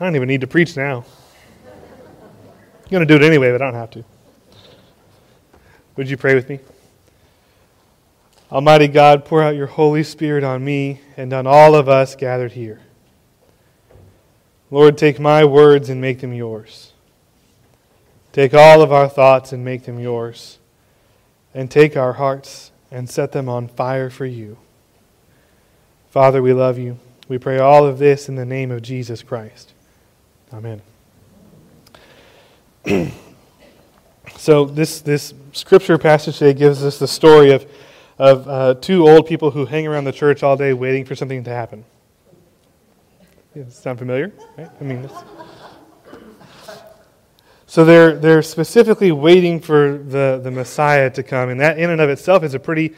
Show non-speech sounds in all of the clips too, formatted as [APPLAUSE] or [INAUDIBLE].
I don't even need to preach now. I'm going to do it anyway, but I don't have to. Would you pray with me? Almighty God, pour out your Holy Spirit on me and on all of us gathered here. Lord, take my words and make them yours. Take all of our thoughts and make them yours. And take our hearts and set them on fire for you. Father, we love you. We pray all of this in the name of Jesus Christ. Amen. [CLEARS THROAT] so this this scripture passage today gives us the story of of uh, two old people who hang around the church all day waiting for something to happen. Sound familiar? Right? I mean, so they're they're specifically waiting for the the Messiah to come, and that in and of itself is a pretty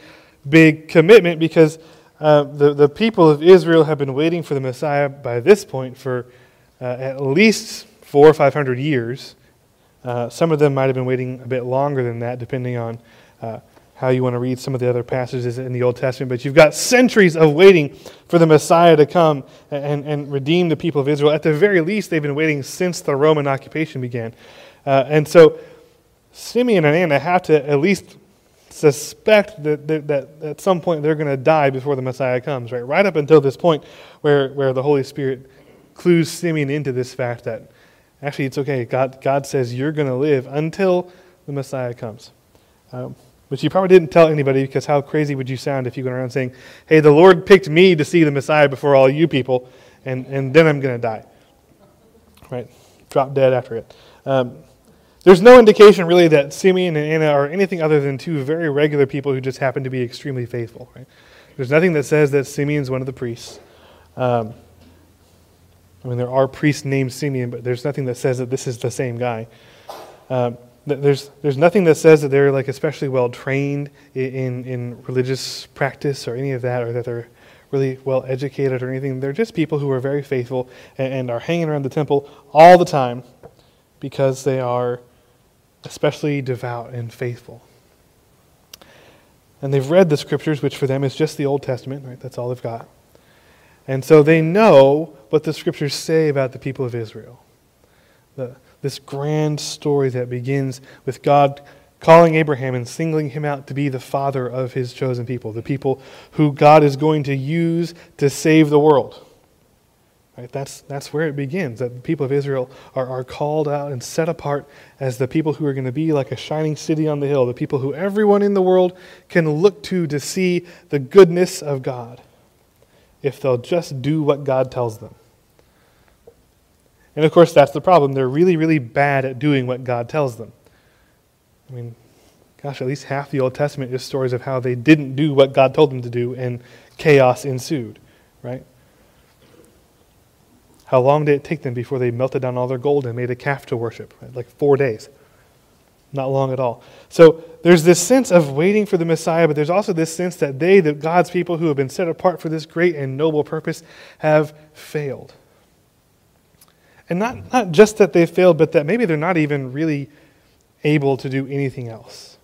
big commitment because uh, the the people of Israel have been waiting for the Messiah by this point for uh, at least four or five hundred years. Uh, some of them might have been waiting a bit longer than that, depending on uh, how you want to read some of the other passages in the Old Testament. But you've got centuries of waiting for the Messiah to come and, and redeem the people of Israel. At the very least, they've been waiting since the Roman occupation began. Uh, and so Simeon and Anna have to at least suspect that, that, that at some point they're going to die before the Messiah comes, right? Right up until this point where, where the Holy Spirit clues Simeon into this fact that actually it's okay. God, God says you're going to live until the Messiah comes. Um, but you probably didn't tell anybody because how crazy would you sound if you went around saying, hey, the Lord picked me to see the Messiah before all you people, and, and then I'm going to die. Right? Drop dead after it. Um, there's no indication really that Simeon and Anna are anything other than two very regular people who just happen to be extremely faithful. Right? There's nothing that says that Simeon's one of the priests. Um, I mean, there are priests named Simeon, but there's nothing that says that this is the same guy. Um, there's, there's nothing that says that they're like especially well trained in, in religious practice or any of that, or that they're really well educated or anything. They're just people who are very faithful and, and are hanging around the temple all the time because they are especially devout and faithful. And they've read the scriptures, which for them is just the Old Testament, right? That's all they've got. And so they know what the scriptures say about the people of Israel. The, this grand story that begins with God calling Abraham and singling him out to be the father of his chosen people, the people who God is going to use to save the world. Right? That's, that's where it begins, that the people of Israel are, are called out and set apart as the people who are going to be like a shining city on the hill, the people who everyone in the world can look to to see the goodness of God if they'll just do what God tells them. And of course, that's the problem. They're really, really bad at doing what God tells them. I mean, gosh, at least half the Old Testament is stories of how they didn't do what God told them to do and chaos ensued, right? How long did it take them before they melted down all their gold and made a calf to worship? Right? Like four days. Not long at all. So there's this sense of waiting for the Messiah, but there's also this sense that they, that God's people who have been set apart for this great and noble purpose, have failed. And not, not just that they failed, but that maybe they're not even really able to do anything else.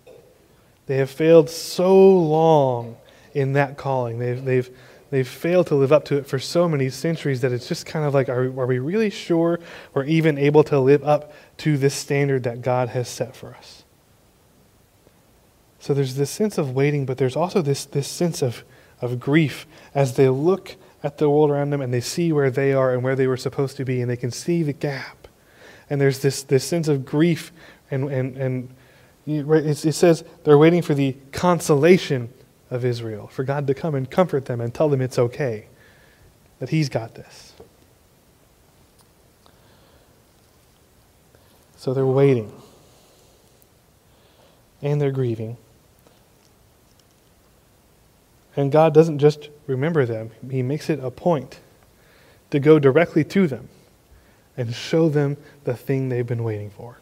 They have failed so long in that calling. They've, they've, they've failed to live up to it for so many centuries that it's just kind of like, are, are we really sure we're even able to live up to this standard that God has set for us? So there's this sense of waiting, but there's also this, this sense of, of grief as they look at the world around them and they see where they are and where they were supposed to be and they can see the gap. And there's this, this sense of grief and, and, and it says they're waiting for the consolation of Israel, for God to come and comfort them and tell them it's okay, that He's got this. So they're waiting and they're grieving. And God doesn't just remember them, He makes it a point to go directly to them and show them the thing they've been waiting for.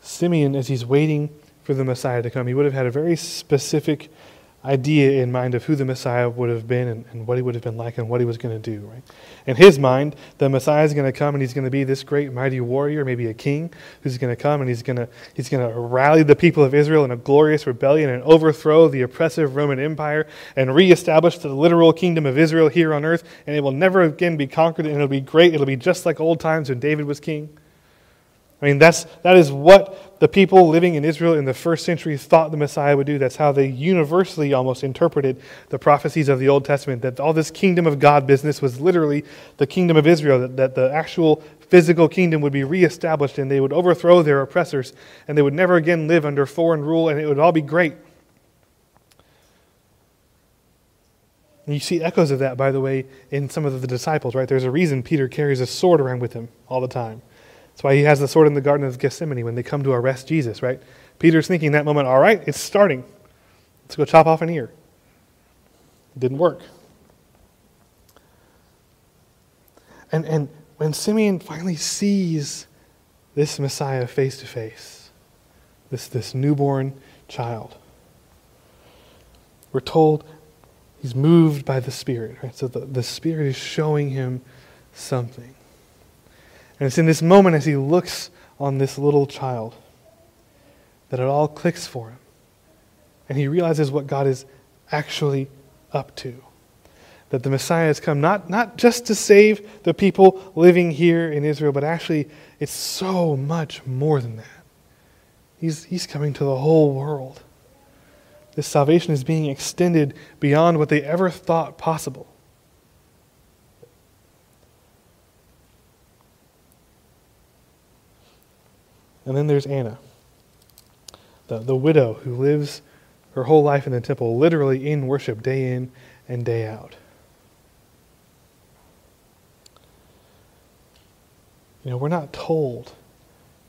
Simeon, as he's waiting for the Messiah to come, he would have had a very specific idea in mind of who the Messiah would have been and, and what he would have been like and what he was going to do, right? In his mind, the Messiah is going to come and he's going to be this great mighty warrior, maybe a king, who's going to come and he's going to he's going to rally the people of Israel in a glorious rebellion and overthrow the oppressive Roman Empire and reestablish the literal kingdom of Israel here on earth, and it will never again be conquered, and it'll be great. It'll be just like old times when David was king. I mean, that's, that is what the people living in Israel in the first century thought the Messiah would do. That's how they universally almost interpreted the prophecies of the Old Testament that all this kingdom of God business was literally the kingdom of Israel, that, that the actual physical kingdom would be reestablished and they would overthrow their oppressors and they would never again live under foreign rule and it would all be great. And you see echoes of that, by the way, in some of the disciples, right? There's a reason Peter carries a sword around with him all the time. That's why he has the sword in the Garden of Gethsemane when they come to arrest Jesus, right? Peter's thinking that moment, all right, it's starting. Let's go chop off an ear. It didn't work. And, and when Simeon finally sees this Messiah face to face, this, this newborn child, we're told he's moved by the Spirit. Right? So the, the Spirit is showing him something. And it's in this moment as he looks on this little child that it all clicks for him. And he realizes what God is actually up to. That the Messiah has come not, not just to save the people living here in Israel, but actually it's so much more than that. He's, he's coming to the whole world. This salvation is being extended beyond what they ever thought possible. And then there's Anna, the, the widow who lives her whole life in the temple, literally in worship day in and day out. You know, we're not told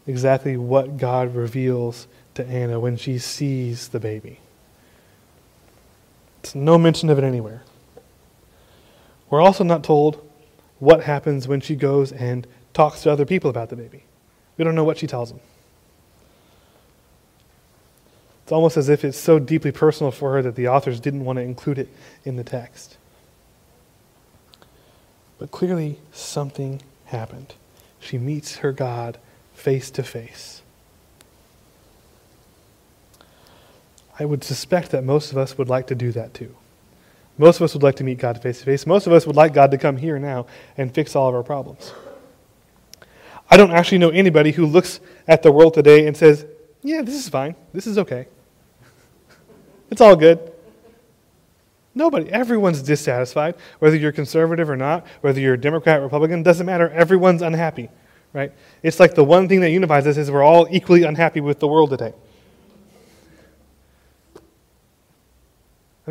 exactly what God reveals to Anna when she sees the baby. It's no mention of it anywhere. We're also not told what happens when she goes and talks to other people about the baby. We don't know what she tells them. It's almost as if it's so deeply personal for her that the authors didn't want to include it in the text. But clearly, something happened. She meets her God face to face. I would suspect that most of us would like to do that too. Most of us would like to meet God face to face. Most of us would like God to come here now and fix all of our problems. I don't actually know anybody who looks at the world today and says, yeah, this is fine. This is okay. It's all good. Nobody. Everyone's dissatisfied. Whether you're conservative or not, whether you're Democrat, Republican, doesn't matter. Everyone's unhappy, right? It's like the one thing that unifies us is we're all equally unhappy with the world today.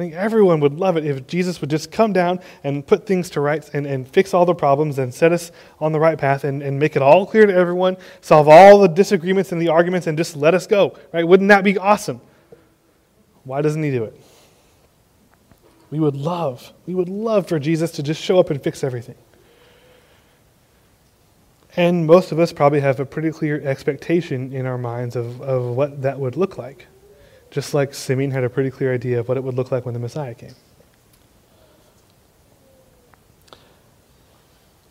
Think everyone would love it if Jesus would just come down and put things to rights and, and fix all the problems and set us on the right path and, and make it all clear to everyone, solve all the disagreements and the arguments, and just let us go. Right? Wouldn't that be awesome? Why doesn't he do it? We would love, we would love for Jesus to just show up and fix everything. And most of us probably have a pretty clear expectation in our minds of, of what that would look like just like Simeon had a pretty clear idea of what it would look like when the Messiah came.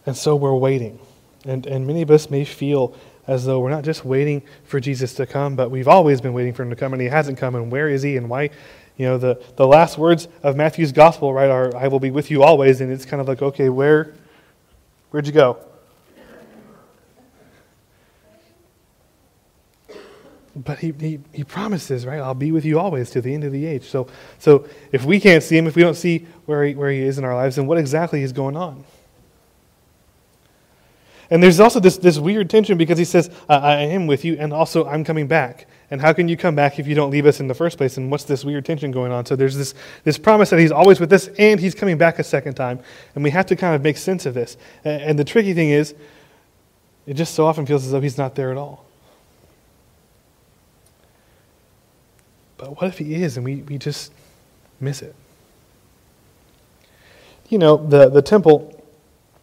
And so we're waiting. And, and many of us may feel as though we're not just waiting for Jesus to come, but we've always been waiting for him to come, and he hasn't come, and where is he, and why? You know, the, the last words of Matthew's gospel, right, are, I will be with you always, and it's kind of like, okay, where, where'd you go? But he, he, he promises, right? I'll be with you always to the end of the age. So, so if we can't see him, if we don't see where he, where he is in our lives, then what exactly is going on? And there's also this, this weird tension because he says, I am with you, and also I'm coming back. And how can you come back if you don't leave us in the first place? And what's this weird tension going on? So there's this, this promise that he's always with us, and he's coming back a second time. And we have to kind of make sense of this. And, and the tricky thing is, it just so often feels as though he's not there at all. But what if he is and we, we just miss it? You know, the, the temple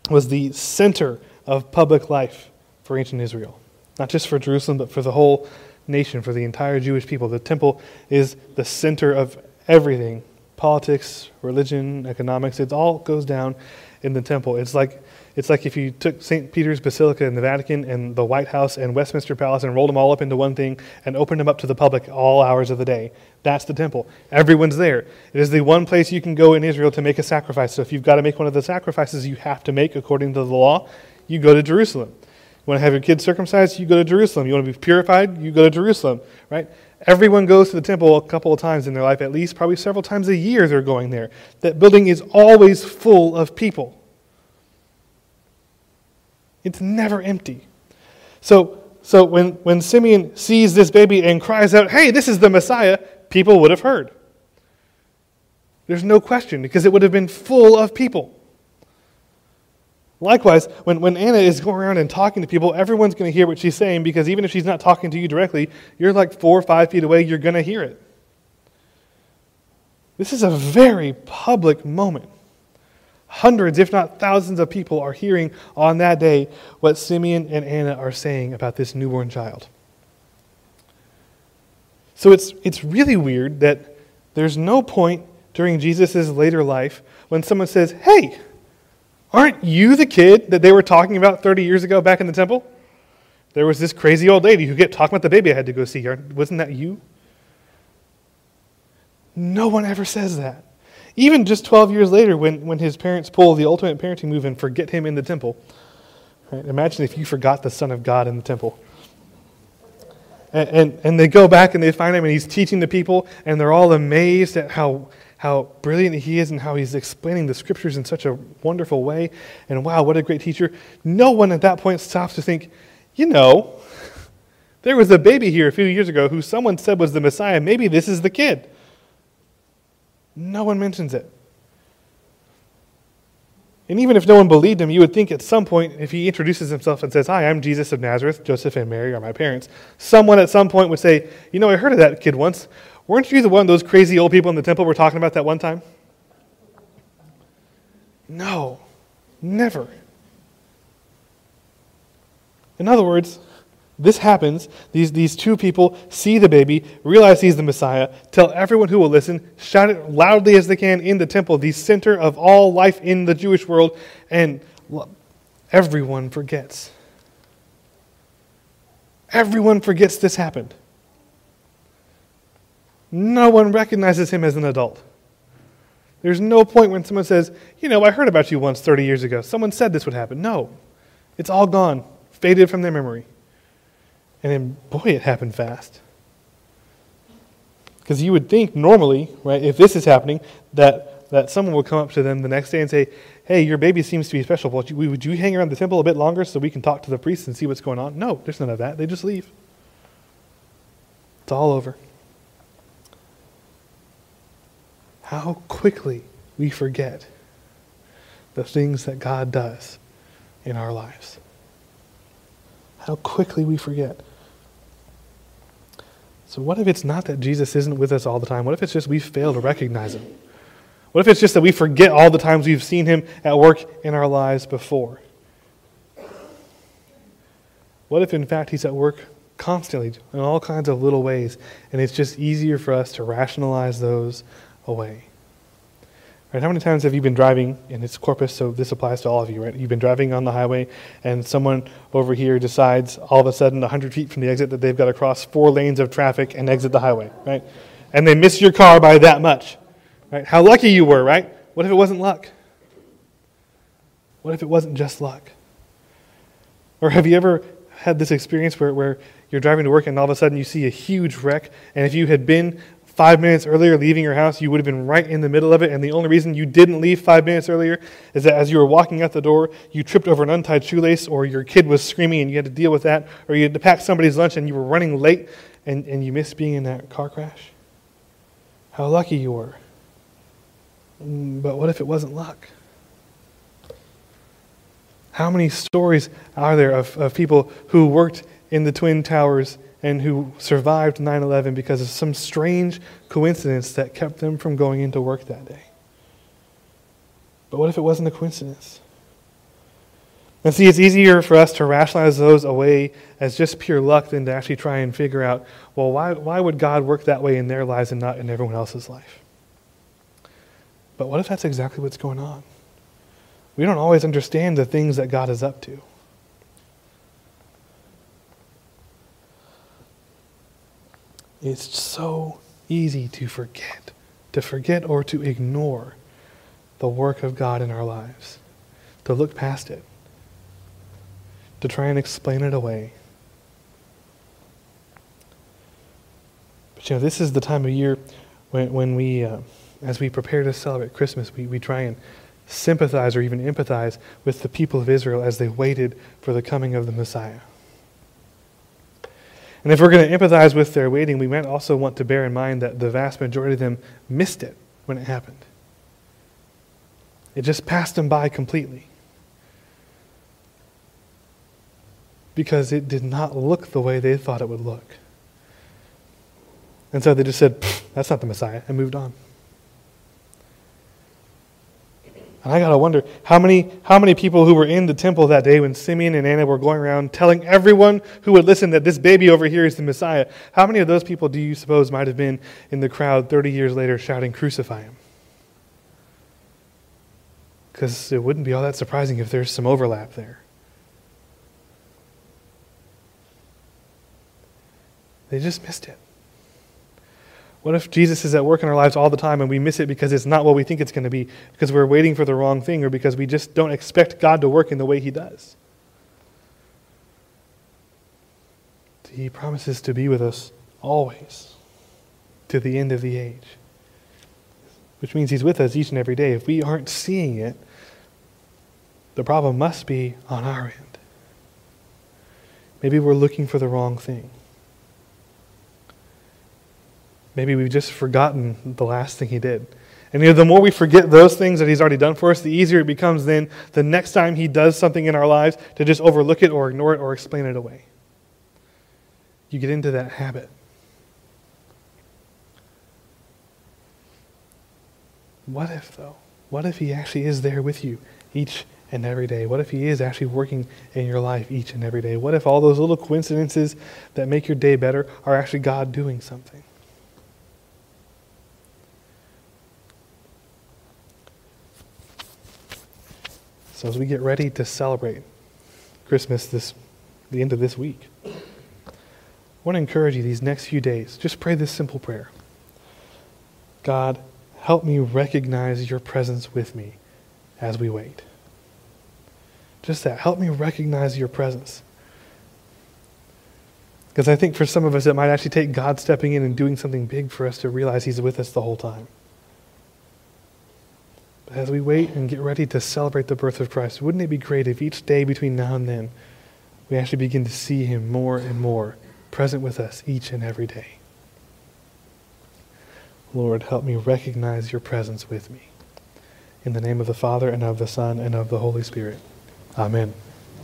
was the center of public life for ancient Israel. Not just for Jerusalem, but for the whole nation, for the entire Jewish people. The temple is the center of everything politics, religion, economics, it all goes down in the temple. It's like, it's like if you took St. Peter's Basilica and the Vatican and the White House and Westminster Palace and rolled them all up into one thing and opened them up to the public all hours of the day. That's the temple. Everyone's there. It is the one place you can go in Israel to make a sacrifice. So if you've got to make one of the sacrifices you have to make according to the law, you go to Jerusalem. You want to have your kids circumcised, you go to Jerusalem. You want to be purified, you go to Jerusalem, right? Everyone goes to the temple a couple of times in their life, at least probably several times a year they're going there. That building is always full of people. It's never empty. So, so when, when Simeon sees this baby and cries out, Hey, this is the Messiah, people would have heard. There's no question because it would have been full of people. Likewise, when, when Anna is going around and talking to people, everyone's going to hear what she's saying because even if she's not talking to you directly, you're like four or five feet away, you're going to hear it. This is a very public moment. Hundreds, if not thousands, of people are hearing on that day what Simeon and Anna are saying about this newborn child. So it's, it's really weird that there's no point during Jesus' later life when someone says, Hey, Aren't you the kid that they were talking about 30 years ago back in the temple? There was this crazy old lady who kept talking about the baby I had to go see. Wasn't that you? No one ever says that. Even just 12 years later, when, when his parents pull the ultimate parenting move and forget him in the temple. Right? Imagine if you forgot the Son of God in the temple. And, and, and they go back and they find him and he's teaching the people, and they're all amazed at how how brilliant he is and how he's explaining the scriptures in such a wonderful way. And wow, what a great teacher. No one at that point stops to think, you know, [LAUGHS] there was a baby here a few years ago who someone said was the Messiah. Maybe this is the kid. No one mentions it. And even if no one believed him, you would think at some point, if he introduces himself and says, Hi, I'm Jesus of Nazareth, Joseph and Mary are my parents, someone at some point would say, You know, I heard of that kid once. Weren't you the one those crazy old people in the temple we're talking about that one time? No, never. In other words, this happens. These, these two people see the baby, realize he's the Messiah, tell everyone who will listen, shout it loudly as they can in the temple, the center of all life in the Jewish world, and everyone forgets. Everyone forgets this happened. No one recognizes him as an adult. There's no point when someone says, You know, I heard about you once 30 years ago. Someone said this would happen. No. It's all gone, faded from their memory. And then, boy, it happened fast. Because you would think normally, right, if this is happening, that, that someone would come up to them the next day and say, Hey, your baby seems to be special. Would you, would you hang around the temple a bit longer so we can talk to the priest and see what's going on? No, there's none of that. They just leave. It's all over. how quickly we forget the things that God does in our lives. How quickly we forget. So, what if it's not that Jesus isn't with us all the time? What if it's just we fail to recognize him? What if it's just that we forget all the times we've seen him at work in our lives before? What if, in fact, he's at work constantly in all kinds of little ways, and it's just easier for us to rationalize those away. Right? How many times have you been driving, and it's Corpus, so this applies to all of you, right? You've been driving on the highway, and someone over here decides all of a sudden, 100 feet from the exit, that they've got to cross four lanes of traffic and exit the highway, right? And they miss your car by that much, right? How lucky you were, right? What if it wasn't luck? What if it wasn't just luck? Or have you ever had this experience where, where you're driving to work and all of a sudden you see a huge wreck, and if you had been five minutes earlier leaving your house, you would have been right in the middle of it. And the only reason you didn't leave five minutes earlier is that as you were walking out the door, you tripped over an untied shoelace, or your kid was screaming and you had to deal with that, or you had to pack somebody's lunch and you were running late and, and you missed being in that car crash. How lucky you were. Mm, but what if it wasn't luck? How many stories are there of, of people who worked in the Twin Towers and who survived 9 11 because of some strange coincidence that kept them from going into work that day. But what if it wasn't a coincidence? And see, it's easier for us to rationalize those away as just pure luck than to actually try and figure out, well, why, why would God work that way in their lives and not in everyone else's life? But what if that's exactly what's going on? We don't always understand the things that God is up to. It's so easy to forget, to forget or to ignore the work of God in our lives, to look past it, to try and explain it away. But you know, this is the time of year when, when we, uh, as we prepare to celebrate Christmas, we, we try and sympathize or even empathize with the people of Israel as they waited for the coming of the Messiah. And if we're going to empathize with their waiting, we might also want to bear in mind that the vast majority of them missed it when it happened. It just passed them by completely. Because it did not look the way they thought it would look. And so they just said, that's not the Messiah, and moved on. And I got to wonder how many, how many people who were in the temple that day when Simeon and Anna were going around telling everyone who would listen that this baby over here is the Messiah, how many of those people do you suppose might have been in the crowd 30 years later shouting, Crucify him? Because it wouldn't be all that surprising if there's some overlap there. They just missed it. What if Jesus is at work in our lives all the time and we miss it because it's not what we think it's going to be, because we're waiting for the wrong thing, or because we just don't expect God to work in the way He does? He promises to be with us always to the end of the age, which means He's with us each and every day. If we aren't seeing it, the problem must be on our end. Maybe we're looking for the wrong thing. Maybe we've just forgotten the last thing he did. And you know, the more we forget those things that he's already done for us, the easier it becomes then the next time he does something in our lives to just overlook it or ignore it or explain it away. You get into that habit. What if, though? What if he actually is there with you each and every day? What if he is actually working in your life each and every day? What if all those little coincidences that make your day better are actually God doing something? As we get ready to celebrate Christmas this the end of this week, I want to encourage you these next few days. Just pray this simple prayer. God, help me recognize your presence with me as we wait. Just that. Help me recognize your presence. Because I think for some of us, it might actually take God stepping in and doing something big for us to realize He's with us the whole time. As we wait and get ready to celebrate the birth of Christ, wouldn't it be great if each day between now and then we actually begin to see him more and more present with us each and every day? Lord, help me recognize your presence with me. In the name of the Father, and of the Son, and of the Holy Spirit. Amen.